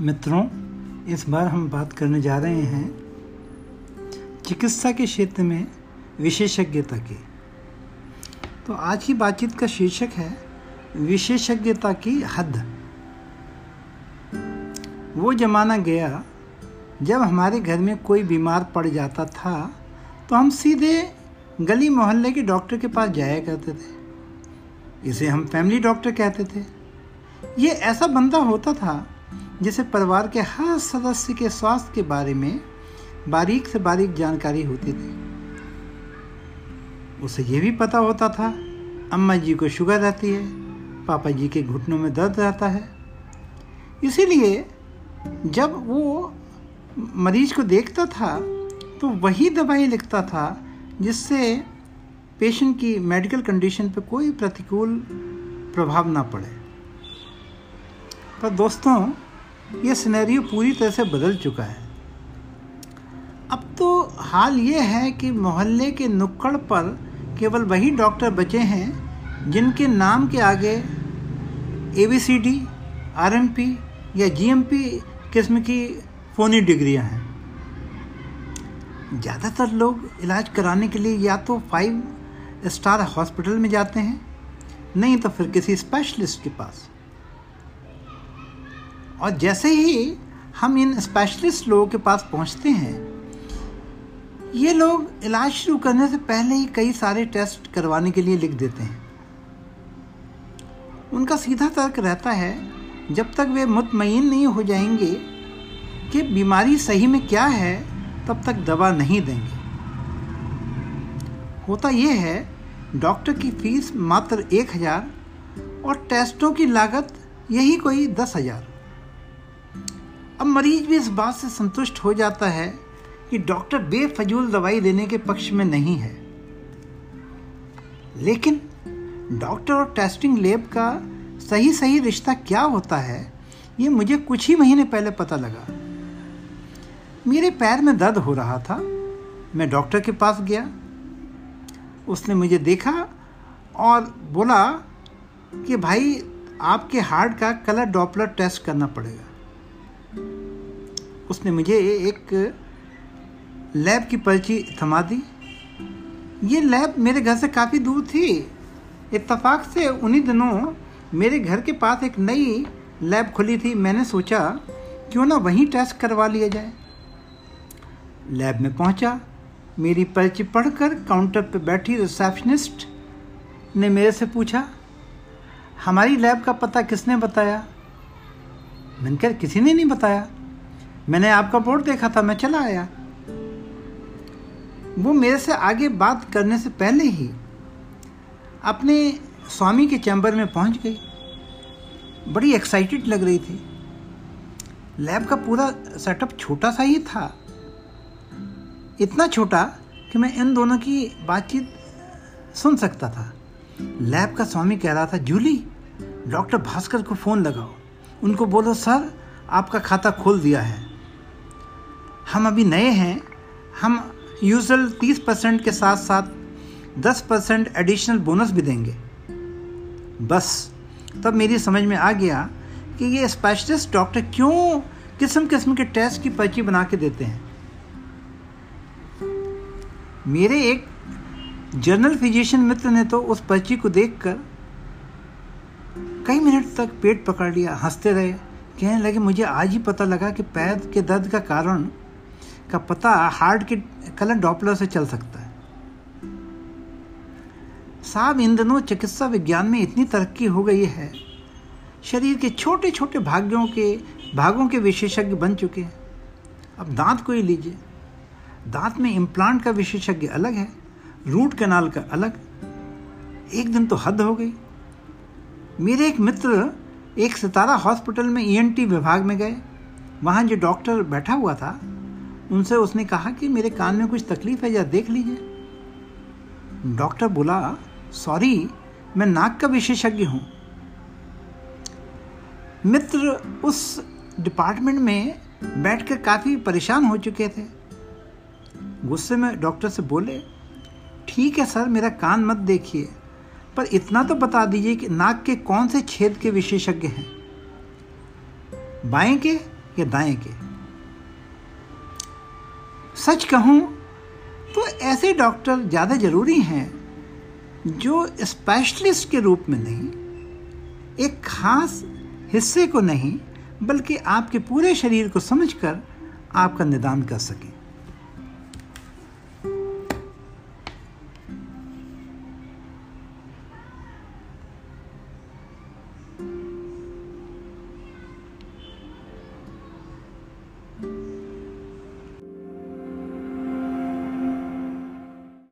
मित्रों, इस बार हम बात करने जा रहे हैं चिकित्सा के क्षेत्र में विशेषज्ञता की। तो आज की बातचीत का शीर्षक है, विशेषज्ञता की हद। वो ज़माना गया जब हमारे घर में कोई बीमार पड़ जाता था तो हम सीधे गली मोहल्ले के डॉक्टर के पास जाया करते थे। इसे हम फैमिली डॉक्टर कहते थे। ये ऐसा बंदा होता था जिसे परिवार के हर सदस्य के स्वास्थ्य के बारे में बारीक से बारीक जानकारी होती थी। उसे ये भी पता होता था, अम्मा जी को शुगर रहती है, पापा जी के घुटनों में दर्द रहता है। इसीलिए जब वो मरीज़ को देखता था तो वही दवाई लिखता था, जिससे पेशेंट की मेडिकल कंडीशन पर कोई प्रतिकूल प्रभाव ना पड़े। पर दोस्तों ये सिनेरियो पूरी तरह से बदल चुका है। अब तो हाल ये है कि मोहल्ले के नुक्कड़ पर केवल वही डॉक्टर बचे हैं, जिनके नाम के आगे A B C D R M P या जी एम पी किस्म की फ़ोनी डिग्रियाँ हैं। ज़्यादातर लोग इलाज कराने के लिए या तो फाइव स्टार हॉस्पिटल में जाते हैं, नहीं तो फिर किसी स्पेशलिस्ट के पास। और जैसे ही हम इन स्पेशलिस्ट लोगों के पास पहुँचते हैं, ये लोग इलाज शुरू करने से पहले ही कई सारे टेस्ट करवाने के लिए लिख देते हैं। उनका सीधा तर्क रहता है, जब तक वे मुतमिन नहीं हो जाएँगे कि बीमारी सही में क्या है, तब तक दवा नहीं देंगे। होता यह है, डॉक्टर की फ़ीस मात्र एक हज़ार और टेस्टों की लागत यही कोई दस हज़ार। अब मरीज़ भी इस बात से संतुष्ट हो जाता है कि डॉक्टर बेफजूल दवाई देने के पक्ष में नहीं है। लेकिन डॉक्टर और टेस्टिंग लैब का सही सही रिश्ता क्या होता है, ये मुझे कुछ ही महीने पहले पता लगा। मेरे पैर में दर्द हो रहा था, मैं डॉक्टर के पास गया। उसने मुझे देखा और बोला कि भाई, आपके हार्ट का कलर डॉपलर टेस्ट करना पड़ेगा। उसने मुझे एक लैब की पर्ची थमा दी। ये लैब मेरे घर से काफ़ी दूर थी। इत्तेफाक से उन्हीं दिनों मेरे घर के पास एक नई लैब खुली थी। मैंने सोचा, क्यों ना वहीं टेस्ट करवा लिया जाए। लैब में पहुँचा। मेरी पर्ची पढ़कर काउंटर पर बैठी रिसेप्शनिस्ट ने मेरे से पूछा, हमारी लैब का पता किसने बताया? मैंने कहा, किसी ने नहीं बताया। मैंने आपका बोर्ड देखा था, मैं चला आया। वो मेरे से आगे बात करने से पहले ही अपने स्वामी के चैम्बर में पहुँच गई। बड़ी एक्साइटेड लग रही थी। लैब का पूरा सेटअप छोटा सा ही था। इतना छोटा कि मैं इन दोनों की बातचीत सुन सकता था। लैब का स्वामी कह रहा था, जूली डॉक्टर भास्कर को फ़ोन लगाओ। उनको बोलो, सर, आपका खाता खोल दिया है। हम अभी नए हैं, हम यूजल तीस परसेंट के साथ साथ दस परसेंट एडिशनल बोनस भी देंगे। बस। तब मेरी समझ में आ गया कि ये स्पेशलिस्ट डॉक्टर क्यों किस्म किस्म के टेस्ट की पर्ची बना के देते हैं। मेरे एक जर्नल फिजिशियन मित्र ने तो उस पर्ची को देखकर कई मिनट तक पेट पकड़ लिया, हँसते रहे, कहने लगे, मुझे आज ही पता लगा कि पैर के दर्द का कारण का पता हार्ट के कलर डॉपलर से चल सकता है। साहब इन दिनों चिकित्सा विज्ञान में इतनी तरक्की हो गई है। शरीर के छोटे छोटे भाग्यों के, भागों के विशेषज्ञ बन चुके हैं। अब दांत को ही लीजिए। दांत में इम्प्लांट का विशेषज्ञ अलग है रूट कैनाल का अलग। एक दिन तो हद हो गई। मेरे एक मित्र एक सितारा हॉस्पिटल में ईएनटी विभाग में गए। वहाँ जो डॉक्टर बैठा हुआ था उनसे उसने कहा कि मेरे कान में कुछ तकलीफ़ है, या देख लीजिए। डॉक्टर बोला, सॉरी, मैं नाक का विशेषज्ञ हूँ। मित्र उस डिपार्टमेंट में बैठकर काफ़ी परेशान हो चुके थे। गुस्से में डॉक्टर से बोले, ठीक है सर, मेरा कान मत देखिए, पर इतना तो बता दीजिए कि नाक के कौन से छेद के विशेषज्ञ हैं? बाएँ के या दाएँ के? सच कहूँ तो ऐसे डॉक्टर ज़्यादा ज़रूरी हैं जो स्पेशलिस्ट के रूप में नहीं, एक खास हिस्से को नहीं, बल्कि आपके पूरे शरीर को समझकर आपका निदान कर सकें।